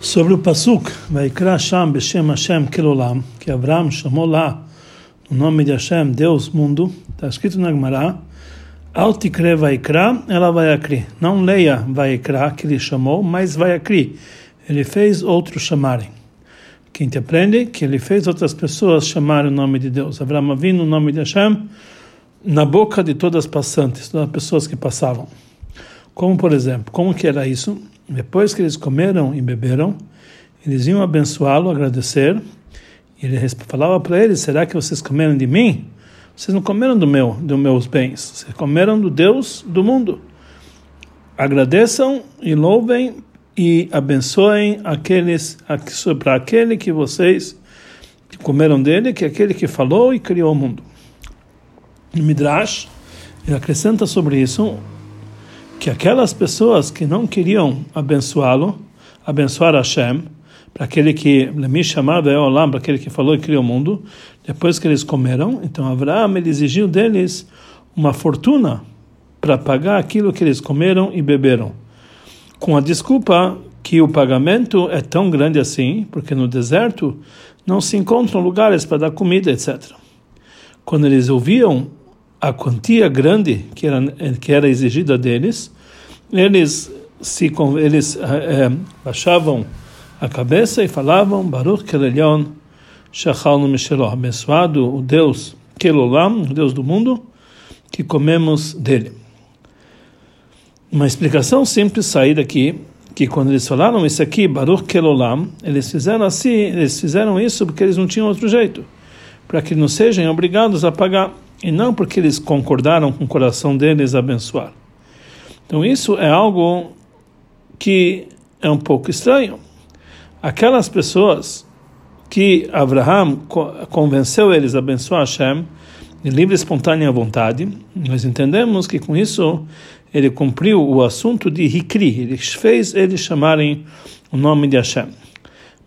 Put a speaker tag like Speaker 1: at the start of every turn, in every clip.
Speaker 1: sobre o Pasuk, Vaikra Sham Beshem Hashem Kelolam, que Abraão chamou lá no nome de Hashem, Deus, mundo, está escrito na Gemara, Altikre Vaikra, ela vai acri. Não leia Vaikra, que ele chamou, mas vai acri. Ele fez outros chamarem. Quem te aprende que ele fez outras pessoas chamarem o nome de Deus. Abraão vindo o nome de Hashem na boca de todas as passantes, todas as pessoas que passavam. Como, por exemplo, como que era isso? Depois que eles comeram e beberam, eles iam abençoá-lo, agradecer. E ele falava para eles: Será que vocês comeram de mim? Vocês não comeram do meu, dos meus bens. Vocês comeram do Deus do mundo. Agradeçam e louvem e abençoem aqueles para aquele que vocês comeram dele, que é aquele que falou e criou o mundo. Midrash acrescenta sobre isso que aquelas pessoas que não queriam abençoá-lo, abençoar Hashem, para aquele que me chamava é Olam, para aquele que falou e criou o mundo, depois que eles comeram, então Abraão ele exigiu deles uma fortuna para pagar aquilo que eles comeram e beberam, com a desculpa que o pagamento é tão grande assim, porque no deserto não se encontram lugares para dar comida, etc. Quando eles ouviam a quantia grande que era, que era exigida deles, eles se eles é, baixavam a cabeça e falavam Baruch Kelelion Shachalnu Misheloh, abençoado o Deus Kelolam, o Deus do mundo, que comemos dele. Uma explicação simples sair daqui que quando eles falaram isso aqui, Baruch Kelolam, eles fizeram assim, eles fizeram isso porque eles não tinham outro jeito, para que não sejam obrigados a pagar e não porque eles concordaram com o coração deles abençoar. Então isso é algo que é um pouco estranho. Aquelas pessoas que Abraham convenceu eles a abençoar Hashem de livre e espontânea vontade, nós entendemos que com isso ele cumpriu o assunto de Hikri, ele fez eles chamarem o nome de Hashem.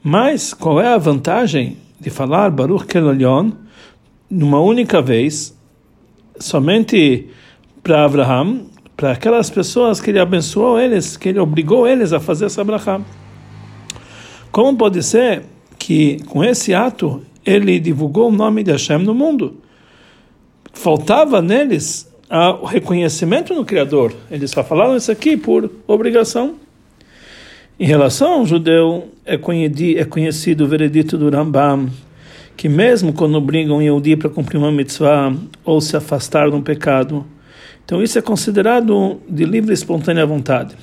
Speaker 1: Mas qual é a vantagem de falar Baruch Kelolion numa única vez somente para Abraham, para aquelas pessoas que ele abençoou eles, que ele obrigou eles a fazer essa brachá. Como pode ser que com esse ato ele divulgou o nome de Hashem no mundo? Faltava neles o reconhecimento no Criador. Eles só falaram isso aqui por obrigação. Em relação ao judeu, é conhecido, é conhecido o veredito do Rambam, que mesmo quando obrigam um Yehudi para cumprir uma mitzvah ou se afastar de um pecado, então isso é considerado de livre e espontânea vontade.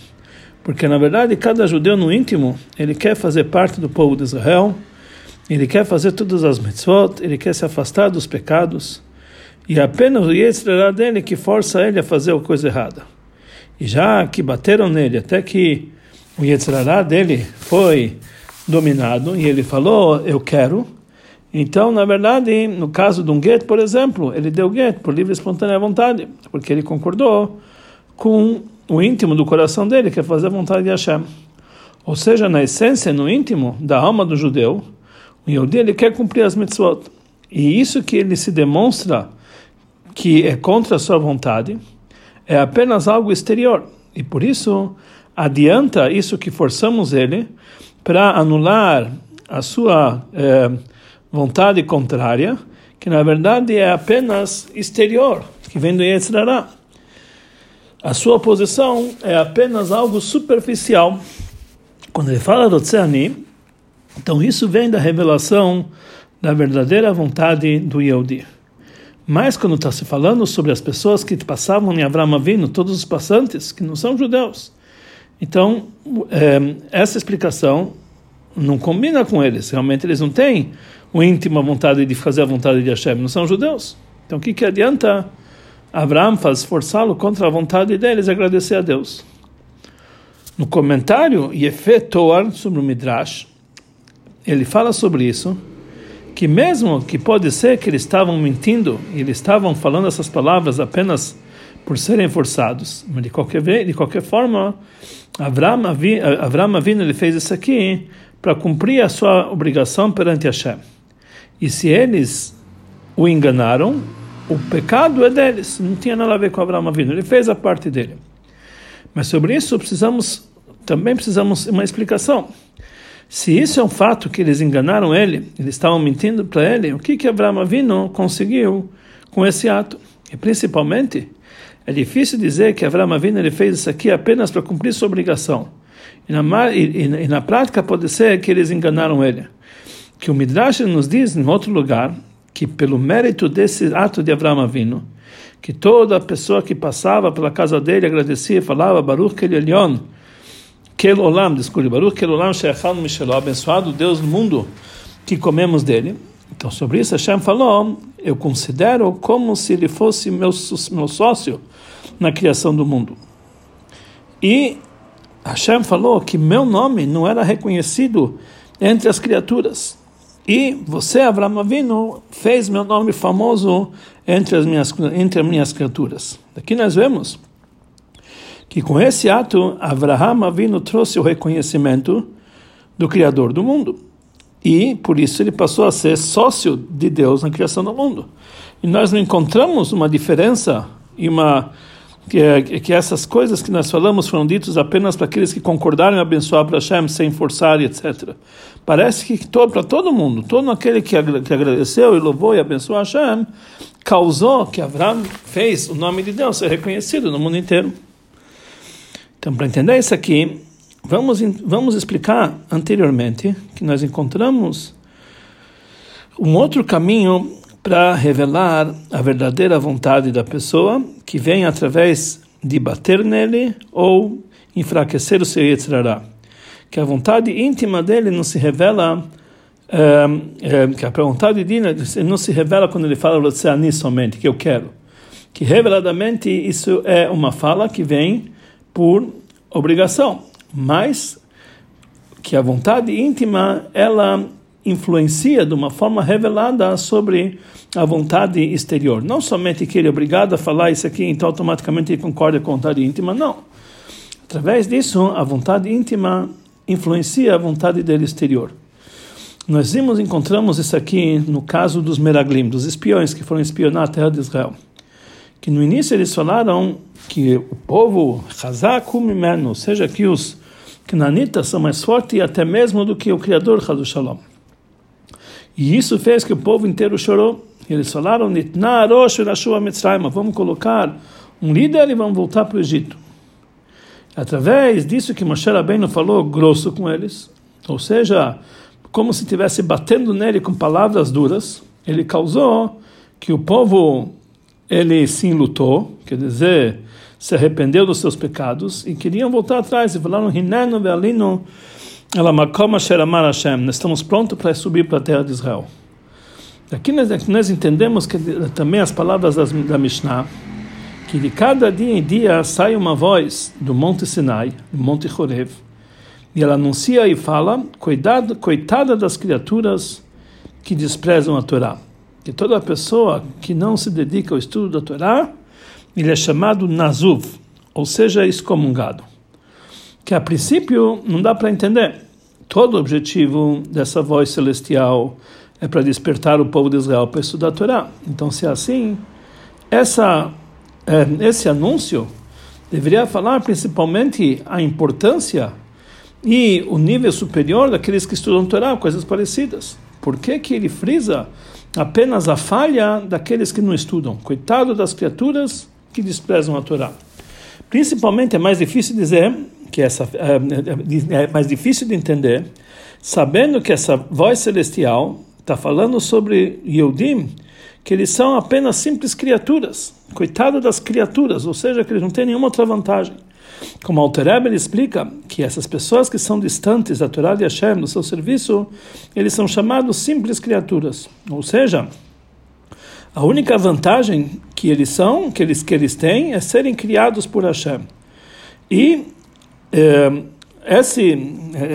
Speaker 1: Porque na verdade cada judeu no íntimo, ele quer fazer parte do povo de Israel, ele quer fazer todas as mitzvot, ele quer se afastar dos pecados, e é apenas o Yetzirah dele que força ele a fazer a coisa errada. E já que bateram nele até que o Yetzirah dele foi dominado e ele falou, eu quero, então, na verdade, no caso de um get, por exemplo, ele deu get por livre e espontânea vontade, porque ele concordou com o íntimo do coração dele, que é fazer a vontade de Hashem. Ou seja, na essência, no íntimo da alma do judeu, o Yehudi ele quer cumprir as mitzvot. E isso que ele se demonstra que é contra a sua vontade é apenas algo exterior. E por isso adianta isso que forçamos ele para anular a sua eh, vontade contrária, que na verdade é apenas exterior, que vem do Yetzirará. A sua posição é apenas algo superficial. Quando ele fala do Tzani, então isso vem da revelação da verdadeira vontade do Yehudi. Mas quando está se falando sobre as pessoas que passavam em Avram Avinu, todos os passantes que não são judeus, então é, essa explicação não combina com eles. Realmente eles não têm o íntimo vontade de fazer a vontade de Hashem, não são judeus. Então o que, que adianta Abraão faz forçá-lo contra a vontade deles agradecer a Deus? No comentário Yefe Toar sobre o Midrash, ele fala sobre isso, que mesmo que pode ser que eles estavam mentindo eles estavam falando essas palavras apenas por serem forçados, mas de qualquer de qualquer forma, Abraão Avinu ele fez isso aqui para cumprir a sua obrigação perante Hashem. E se eles o enganaram, o pecado é deles, não tinha nada a ver com Abraão ele fez a parte dele. Mas sobre isso precisamos também precisamos uma explicação. Se isso é um fato que eles enganaram ele, eles estavam mentindo para ele, o que que Abraão conseguiu com esse ato? E principalmente, é difícil dizer que Abraão Avinu ele fez isso aqui apenas para cumprir sua obrigação. E na, e, e na prática pode ser que eles enganaram ele. Que o Midrash nos diz em outro lugar que pelo mérito desse ato de Abraão Avinu, que toda pessoa que passava pela casa dele agradecia, falava Baruch Elion, Kel Olam, desculpe, Baruch Kel Olam Sheachal Mishelo, abençoado Deus no mundo que comemos dele. Então, sobre isso, Hashem falou: Eu considero como se ele fosse meu, meu sócio na criação do mundo. E Hashem falou que meu nome não era reconhecido entre as criaturas. E você, Avraham Avinu, fez meu nome famoso entre as minhas, entre as minhas criaturas. Daqui nós vemos que com esse ato, Avraham Avinu trouxe o reconhecimento do Criador do mundo. E, por isso, ele passou a ser sócio de Deus na criação do mundo. E nós não encontramos uma diferença e uma que, que essas coisas que nós falamos foram ditas apenas para aqueles que concordaram em abençoar para Hashem sem forçar, etc. Parece que para todo mundo, todo aquele que, que agradeceu e louvou e abençoou Hashem, causou que Abraão fez o nome de Deus ser reconhecido no mundo inteiro. Então, para entender isso aqui, vamos, vamos explicar anteriormente que nós encontramos um outro caminho para revelar a verdadeira vontade da pessoa, que vem através de bater nele ou enfraquecer o seu Yetzirará. Que a vontade íntima dele não se revela, é, é, que a vontade dele não se revela quando ele fala você ani somente, que eu quero. Que reveladamente isso é uma fala que vem por obrigação, mas que a vontade íntima ela influencia de uma forma revelada sobre a vontade exterior. Não somente que ele é obrigado a falar isso aqui, então automaticamente ele concorda com a vontade íntima, não. Através disso, a vontade íntima influencia a vontade dele exterior. Nós vimos, encontramos isso aqui no caso dos Meraglim, dos espiões que foram espionar a terra de Israel. Que no início eles falaram que o povo, ou seja, que os cananitas são mais fortes até mesmo do que o Criador, Hazu Shalom. E isso fez que o povo inteiro chorou. Eles falaram, vamos colocar um líder e vamos voltar para o Egito. Através disso que Moshe Rabbeinu falou grosso com eles, ou seja, como se estivesse batendo nele com palavras duras, ele causou que o povo ele se enlutou, quer dizer, se arrependeu dos seus pecados e queriam voltar atrás e falaram, Hinenu ve'alinu ela Makoma Sheramar Hashem. Nós estamos prontos para subir para a terra de Israel. Aqui nós, nós entendemos que também as palavras das, da Mishnah, que de cada dia em dia sai uma voz do Monte Sinai, do Monte Horev, e ela anuncia e fala: Cuidado, coitada das criaturas que desprezam a Torá. Que toda pessoa que não se dedica ao estudo da Torá, ele é chamado Nazuv, ou seja, excomungado. Que a princípio não dá para entender todo o objetivo dessa voz celestial é para despertar o povo de Israel para estudar a Torá. Então, se é assim, essa, é, esse anúncio deveria falar principalmente a importância e o nível superior daqueles que estudam Torá, coisas parecidas. Por que, que ele frisa apenas a falha daqueles que não estudam? Coitado das criaturas que desprezam a Torá. Principalmente é mais difícil dizer que essa é, é, é mais difícil de entender, sabendo que essa voz celestial está falando sobre Yehudim, que eles são apenas simples criaturas, coitado das criaturas, ou seja, que eles não têm nenhuma outra vantagem. Como Altereb ele explica que essas pessoas que são distantes da Torá de Hashem, do seu serviço, eles são chamados simples criaturas, ou seja, a única vantagem que eles são, que eles que eles têm, é serem criados por Hashem. E esse,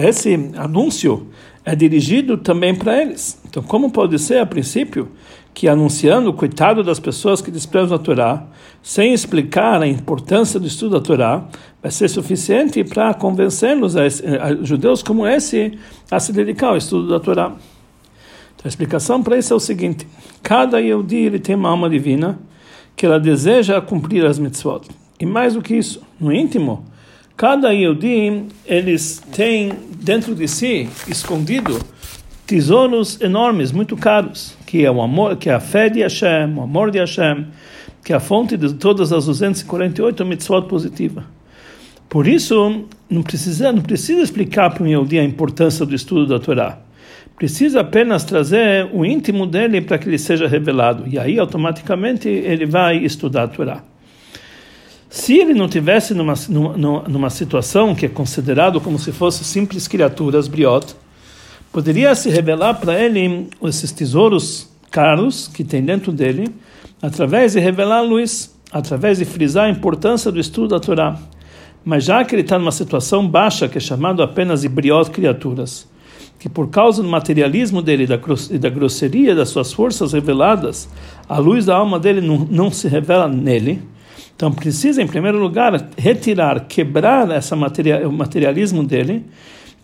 Speaker 1: esse anúncio é dirigido também para eles. Então, como pode ser, a princípio, que anunciando o coitado das pessoas que desprezam a Torá, sem explicar a importância do estudo da Torá, vai ser suficiente para convencê-los, a, a, judeus como esse, a se dedicar ao estudo da Torá. Então, a explicação para isso é o seguinte: cada Yehudi ele tem uma alma divina que ela deseja cumprir as mitzvot. E mais do que isso, no íntimo, Cada Yehudi, eles têm dentro de si, escondido, tesouros enormes, muito caros, que é o amor, que é a fé de Hashem, o amor de Hashem, que é a fonte de todas as 248 mitzvot positivas. Por isso, não precisa, não precisa explicar para o Yehudi a importância do estudo da Torá. Precisa apenas trazer o íntimo dele para que ele seja revelado. E aí, automaticamente, ele vai estudar a Torá. Se ele não tivesse numa, numa, numa situação que é considerado como se fosse simples criaturas, briot, poderia se revelar para ele esses tesouros caros que tem dentro dele, através de revelar a luz, através de frisar a importância do estudo da Torá. Mas já que ele está numa situação baixa, que é chamado apenas de briot criaturas, que por causa do materialismo dele e da grosseria das suas forças reveladas, a luz da alma dele não, não se revela nele. Então precisa, em primeiro lugar, retirar, quebrar essa materia, o materialismo dele,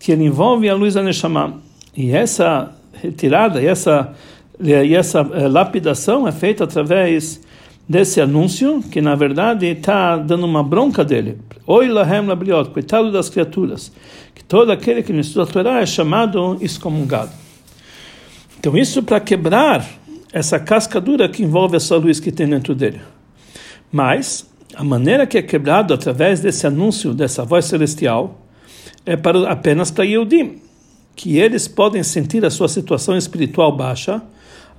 Speaker 1: que ele envolve a luz da Neshama. E essa retirada, e essa, e essa eh, lapidação é feita através desse anúncio, que na verdade está dando uma bronca dele. Oi lahem labriot, coitado das criaturas, que todo aquele que não estuda a Torá é chamado excomungado. Então isso para quebrar essa casca dura que envolve essa luz que tem dentro dele. Mas a maneira que é quebrado através desse anúncio, dessa voz celestial, é para, apenas para Yehudim, que eles podem sentir a sua situação espiritual baixa,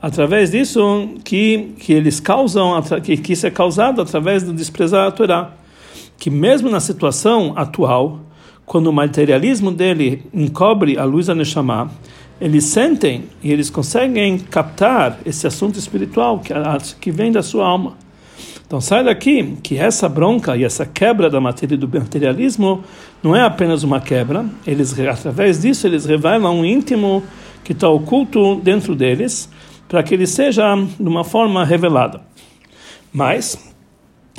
Speaker 1: através disso que, que eles causam, que, que isso é causado através do desprezar a Torá. Que mesmo na situação atual, quando o materialismo dele encobre a luz da Neshama, eles sentem e eles conseguem captar esse assunto espiritual que, que vem da sua alma. Então sai daqui que essa bronca e essa quebra da matéria do materialismo não é apenas uma quebra, eles através disso eles revelam um íntimo que está oculto dentro deles, para que ele seja de uma forma revelada. Mas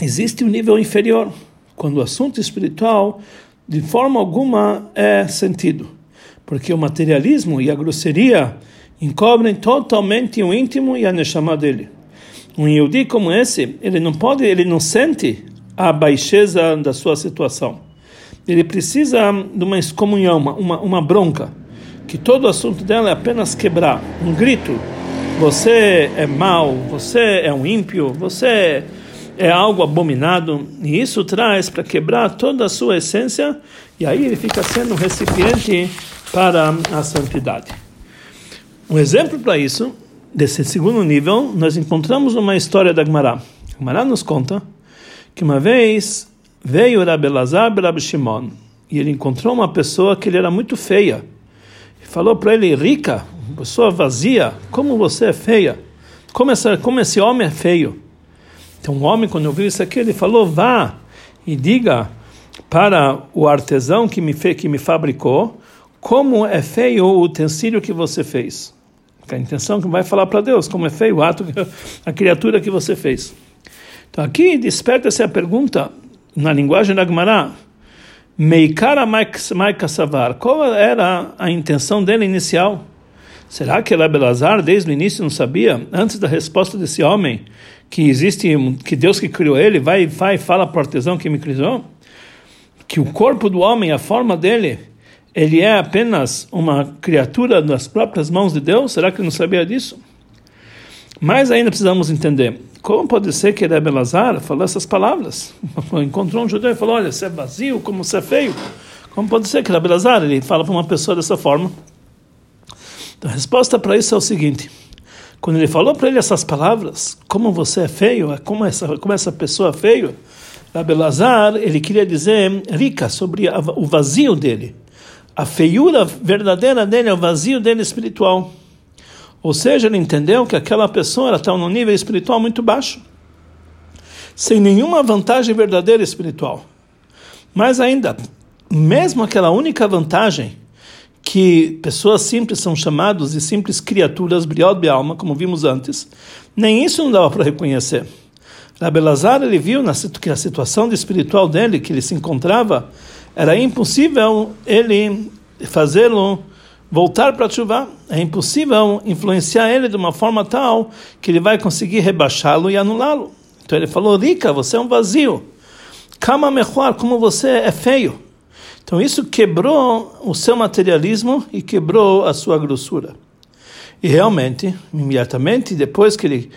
Speaker 1: existe um nível inferior, quando o assunto espiritual de forma alguma é sentido, porque o materialismo e a grosseria encobrem totalmente o íntimo e a neshama dele. Um Yehudi como esse, ele não pode, ele não sente a baixeza da sua situação. Ele precisa de uma excomunhão, uma, uma bronca, que todo o assunto dela é apenas quebrar, um grito você é mau, você é um ímpio, você é algo abominado, e isso traz para quebrar toda a sua essência, e aí ele fica sendo um recipiente para a santidade. Um exemplo para isso, desse segundo nível, nós encontramos uma história da Gemara. A nos conta que uma vez veio Rabelazar Rab Shimon, e ele encontrou uma pessoa que ele era muito feia, e falou para ele, rica, pessoa vazia, como você é feia, como, essa, como esse homem é feio. Então, um homem, quando ouviu isso aqui, ele falou: vá e diga para o artesão que me, que me fabricou como é feio o utensílio que você fez. A intenção é que vai falar para Deus como é feio o ato, a criatura que você fez. Então, aqui desperta-se a pergunta, na linguagem da Gemara, Meikara Maika Savar, qual era a intenção dele inicial? Será que Rabelazar desde o início não sabia, antes da resposta desse homem, que existe, que Deus que criou ele, vai, vai fala para o artesão que me criou? Que o corpo do homem, a forma dele, ele é apenas uma criatura das próprias mãos de Deus? Será que ele não sabia disso? Mas ainda precisamos entender. Como pode ser que Rebbe Lazar falou essas palavras? Encontrou um judeu e falou, olha, você é vazio, como você é feio. Como pode ser que Rebbe Lazar ele fala para uma pessoa dessa forma? Então, a resposta para isso é o seguinte: quando ele falou para ele essas palavras, como você é feio, como essa, como essa pessoa é feio, Rabelazar, ele queria dizer rica sobre a, o vazio dele. A feiura verdadeira dele é o vazio dele espiritual. Ou seja, ele entendeu que aquela pessoa está num nível espiritual muito baixo, sem nenhuma vantagem verdadeira espiritual. Mas ainda, mesmo aquela única vantagem que pessoas simples são chamados de simples criaturas, briod alma, como vimos antes, nem isso não dava para reconhecer. Rabelazar ele viu na, que a situação de espiritual dele, que ele se encontrava, era impossível ele fazê-lo voltar para chuva. É impossível influenciar ele de uma forma tal que ele vai conseguir rebaixá-lo e anulá-lo. Então ele falou: Rica, você é um vazio. Kama mechuar, como você é feio. Então isso quebrou o seu materialismo e quebrou a sua grossura. E realmente, imediatamente depois que ele,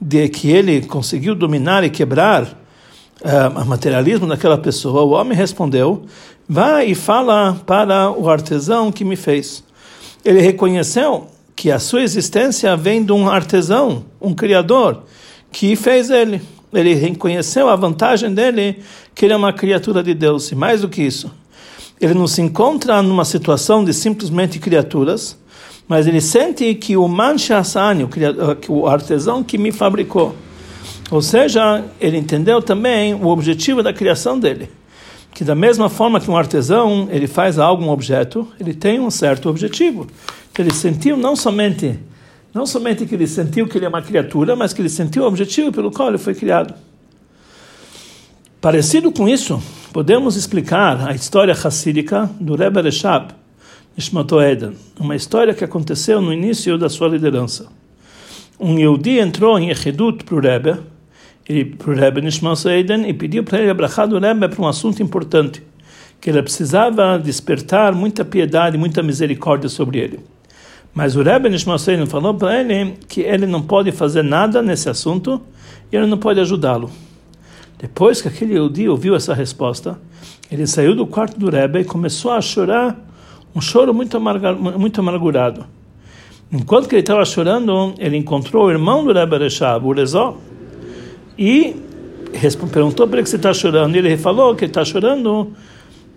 Speaker 1: de que ele conseguiu dominar e quebrar uh, o materialismo daquela pessoa, o homem respondeu: Vai e fala para o artesão que me fez. Ele reconheceu que a sua existência vem de um artesão, um criador, que fez ele. Ele reconheceu a vantagem dele, que ele é uma criatura de Deus. E mais do que isso, ele não se encontra numa situação de simplesmente criaturas, mas ele sente que o Manshasani, o artesão que me fabricou, ou seja, ele entendeu também o objetivo da criação dele que da mesma forma que um artesão ele faz algo um objeto, ele tem um certo objetivo. Ele sentiu não somente não somente que ele sentiu que ele é uma criatura, mas que ele sentiu o objetivo pelo qual ele foi criado. Parecido com isso, podemos explicar a história racídica do Rebbe Reshab, Nishmato Eden, uma história que aconteceu no início da sua liderança. Um Yehudi entrou em Echidut para o Rebbe, para o Rebbe Nishman Seiden e pediu para ele a do Rebbe para um assunto importante, que ele precisava despertar muita piedade, muita misericórdia sobre ele. Mas o Rebbe Nishman Seiden falou para ele que ele não pode fazer nada nesse assunto e ele não pode ajudá-lo. Depois que aquele Yehudi ouviu essa resposta, ele saiu do quarto do Rebbe e começou a chorar, um choro muito, amarga, muito amargurado. Enquanto que ele estava chorando, ele encontrou o irmão do Rebbe Reshab, o Rezó, e perguntou para ele que você está chorando. Ele falou que está chorando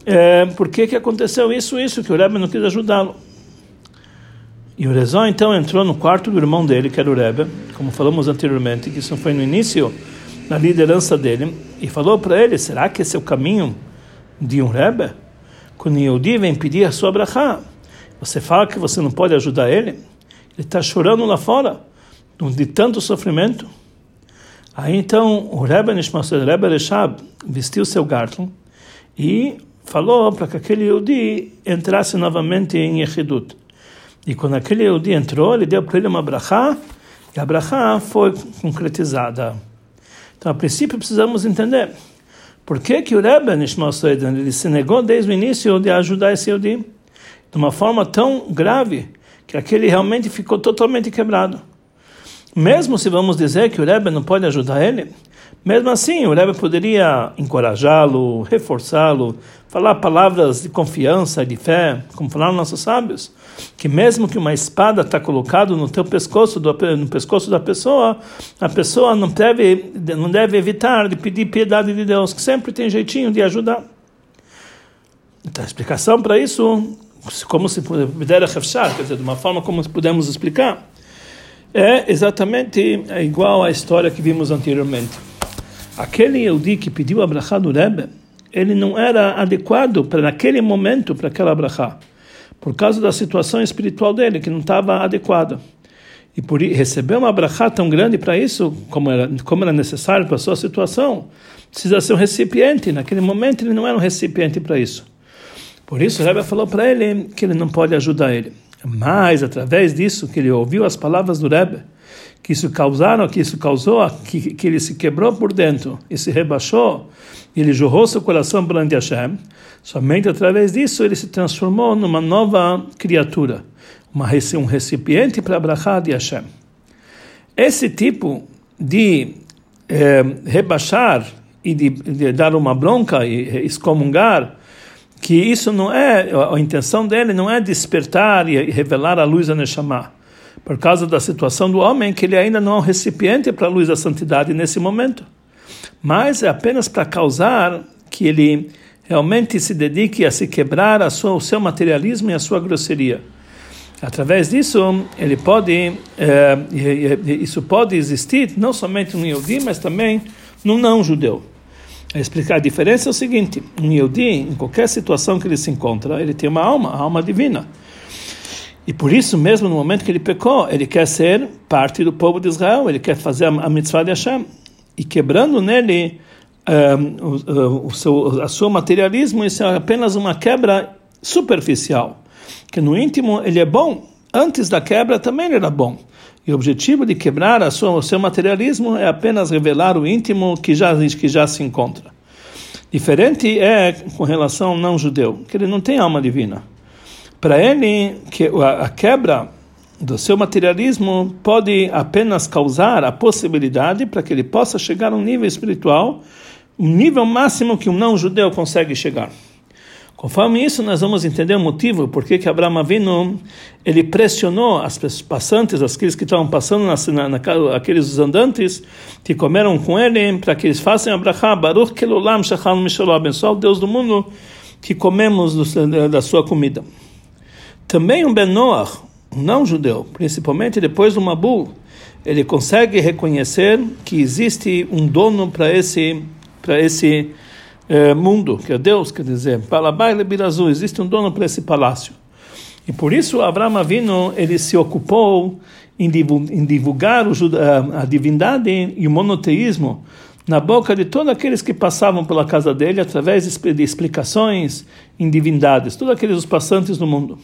Speaker 1: é, porque que aconteceu isso, isso, que o Rebbe não quis ajudá-lo. E o Rezó então entrou no quarto do irmão dele, que era o Rebbe, como falamos anteriormente, que isso foi no início da liderança dele, e falou para ele: será que esse é o caminho de um Rebbe? Quando Yehudi vem pedir a sua brachá, você fala que você não pode ajudar ele? Ele está chorando lá fora, de tanto sofrimento. Aí então o Rebbe o Rebbe Reshab, vestiu seu gartlo e falou para que aquele Yehudi entrasse novamente em Yechidut. E quando aquele Yehudi entrou, ele deu para ele uma brachá, e a brachá foi concretizada. Então, a princípio, precisamos entender por que, que o Rebbe Nishmasel ele se negou desde o início de ajudar esse Yehudi de uma forma tão grave que aquele realmente ficou totalmente quebrado. Mesmo se vamos dizer que o Rebbe não pode ajudar ele, mesmo assim o Rebbe poderia encorajá-lo, reforçá-lo, falar palavras de confiança, de fé, como falaram nossos sábios, que mesmo que uma espada está colocada no teu pescoço, no pescoço da pessoa, a pessoa não deve, não deve evitar de pedir piedade de Deus, que sempre tem jeitinho de ajudar. Então a explicação para isso, como se puder quer dizer, de uma forma como podemos explicar, é exatamente igual à história que vimos anteriormente. Aquele Yehudi que pediu a brachá do Rebbe, ele não era adequado para naquele momento para aquela brachá, por causa da situação espiritual dele, que não estava adequada. E por receber uma brachá tão grande para isso, como era, como era necessário para a sua situação, precisa ser um recipiente. Naquele momento ele não era um recipiente para isso. Por isso o Rebbe falou para ele que ele não pode ajudar ele. Mas através disso que ele ouviu as palavras do Rebbe, que isso causaram, que isso causou, que, que ele se quebrou por dentro e se rebaixou, ele jorrou seu coração perante Hashem, somente através disso ele se transformou numa nova criatura, uma, um recipiente para a brachá de Hashem. Esse tipo de eh, rebaixar e de, de, dar uma bronca e excomungar que isso não é, a intenção dele não é despertar e revelar a luz a Neshama, por causa da situação do homem, que ele ainda não é um recipiente para a luz da santidade nesse momento, mas é apenas para causar que ele realmente se dedique a se quebrar a sua, o seu materialismo e a sua grosseria. Através disso, ele pode, é, isso pode existir não somente no Yehudi, mas também no não-judeu. Explicar a diferença é o seguinte: um Yehudi, em qualquer situação que ele se encontra, ele tem uma alma, a alma divina. E por isso, mesmo no momento que ele pecou, ele quer ser parte do povo de Israel, ele quer fazer a mitzvah de Hashem. E quebrando nele um, o, o, seu, seu materialismo, isso é apenas uma quebra superficial. Que no íntimo ele é bom, antes da quebra também ele era bom. E o objetivo de quebrar a sua, o seu materialismo é apenas revelar o íntimo que já, que já se encontra. Diferente é com relação ao não judeu, que ele não tem alma divina. Para ele, que a quebra do seu materialismo pode apenas causar a possibilidade para que ele possa chegar a um nível espiritual, um nível máximo que um não judeu consegue chegar. Conforme isso, nós vamos entender o motivo por que Abraão Avinu ele pressionou as passantes, aqueles que estavam passando na, na, aqueles andantes que comeram com ele, para que eles façam Abraha, Baruch Kelulam Shachal Mishalom, abençoar o Deus do mundo que comemos do, da sua comida. Também um Ben Noach, um não judeu, principalmente depois do Mabul, ele consegue reconhecer que existe um dono para esse para esse é, mundo, que é Deus, quer dizer, Balabai Birazu, existe um dono para esse palácio. E por isso Abraão Avino ele se ocupou em divulgar a divindade e o monoteísmo na boca de todos aqueles que passavam pela casa dele através de explicações em divindades, todos aqueles passantes no mundo.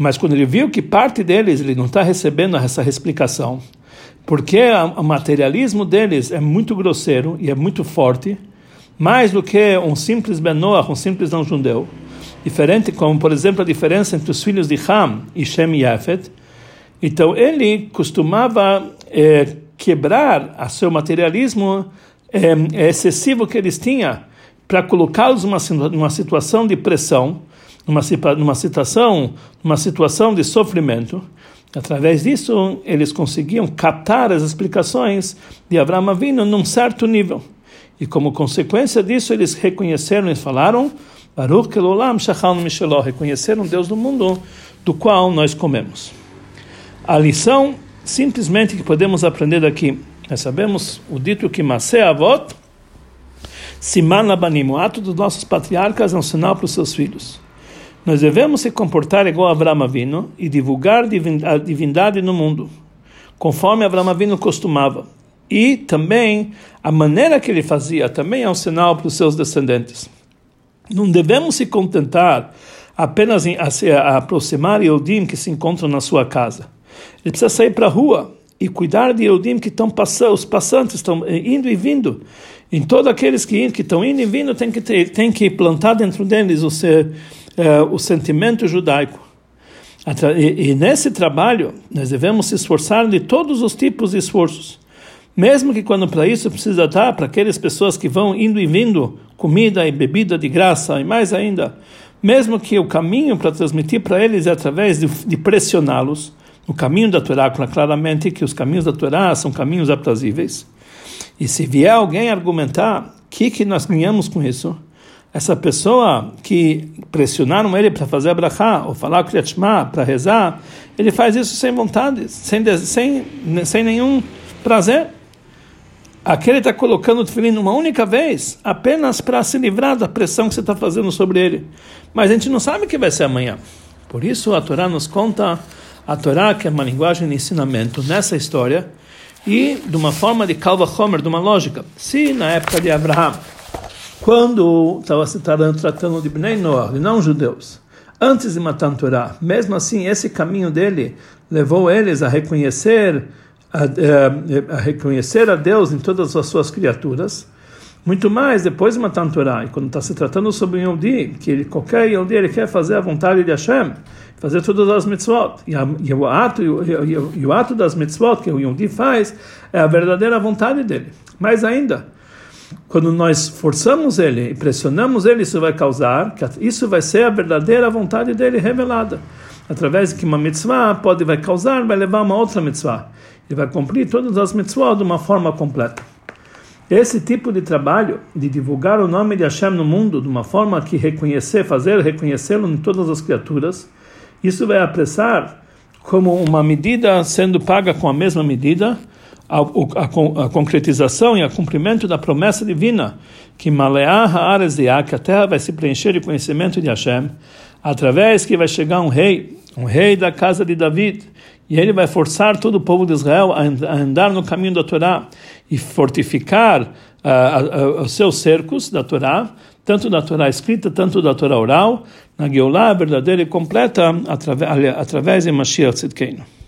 Speaker 1: Mas quando ele viu que parte deles ele não está recebendo essa explicação, porque o materialismo deles é muito grosseiro e é muito forte, mais do que um simples Benoach, um simples não judeu. Diferente como, por exemplo, a diferença entre os filhos de Ham e Shem e Yafet. Então, ele costumava é, quebrar a seu materialismo é, excessivo que eles tinham para colocá-los numa, numa situação de pressão, numa, numa situação, numa situação de sofrimento. Através disso, eles conseguiam captar as explicações de Abraão Avinu num certo nível. E como consequência disso, eles reconheceram e falaram: Baruch Kelolam Shachal Misheló, reconheceram Deus do mundo do qual nós comemos. A lição simplesmente que podemos aprender daqui, nós sabemos o dito que Masé Avot, Siman Labanim, o ato dos nossos patriarcas é um sinal para os seus filhos. Nós devemos se comportar igual a Abraão Avino e divulgar a divindade no mundo, conforme Abraão Avino costumava e também a maneira que ele fazia também é um sinal para os seus descendentes. Não devemos se contentar apenas em se aproximar Eudim que se encontram na sua casa. Ele precisa sair para a rua e cuidar de Eudim que estão passando, os passantes estão indo e vindo. Em todos aqueles que, que estão indo e vindo, tem que, ter, tem que plantar dentro deles o, ser, uh, o sentimento judaico. E, e nesse trabalho, nós devemos se esforçar de todos os tipos de esforços mesmo que quando para isso precisa dar para aquelas pessoas que vão indo e vindo comida e bebida de graça e mais ainda, mesmo que o caminho para transmitir para eles é através de, de pressioná-los, o caminho da Torá, claramente que os caminhos da Torá são caminhos aprazíveis. E se vier alguém argumentar, o que, que nós ganhamos com isso? Essa pessoa que pressionaram ele para fazer abrahá ou falar Kriyat Shema para rezar, ele faz isso sem vontade, sem, sem, sem nenhum prazer. Aquele está colocando o tefilim uma única vez, apenas para se livrar da pressão que você está fazendo sobre ele. Mas a gente não sabe o que vai ser amanhã. Por isso a Torá nos conta, a Torá que é uma linguagem de ensinamento nessa história, e de uma forma de calva homer, de uma lógica. Se na época de Abraão, quando estava se tratando de Bnei Noah, de não judeus, antes de matar Torá, mesmo assim esse caminho dele levou eles a reconhecer a, a, a, reconhecer a Deus em todas as suas criaturas, muito mais depois de matar Torá, e quando está se tratando sobre um Yodi, que ele, qualquer Yodi ele quer fazer a vontade de Hashem, fazer todas as mitzvot, e, a, e, o, ato, e, o, e o ato das mitzvot que o Yodi faz é a verdadeira vontade dele. Mais ainda, quando nós forçamos ele e pressionamos ele, isso vai causar, isso vai ser a verdadeira vontade dele revelada através de que uma mitzvah pode vai causar, vai levar uma outra mitzvah. Ele vai cumprir todas as mitzvot de uma forma completa. Esse tipo de trabalho, de divulgar o nome de Hashem no mundo de uma forma que reconhecer, fazer reconhecê-lo em todas as criaturas, isso vai apressar como uma medida sendo paga com a mesma medida, a, a, a concretização e a cumprimento da promessa divina que Maleah Haaretz que a terra vai se preencher de conhecimento de Hashem, através que vai chegar um rei um rei da casa de David, e ele vai forçar todo o povo de Israel a andar no caminho da Torá e fortificar uh, os seus cercos da Torá, tanto da Torá escrita, tanto da Torá oral, na Geulah verdadeira e completa, através, através de Mashiach Tzidkeinu.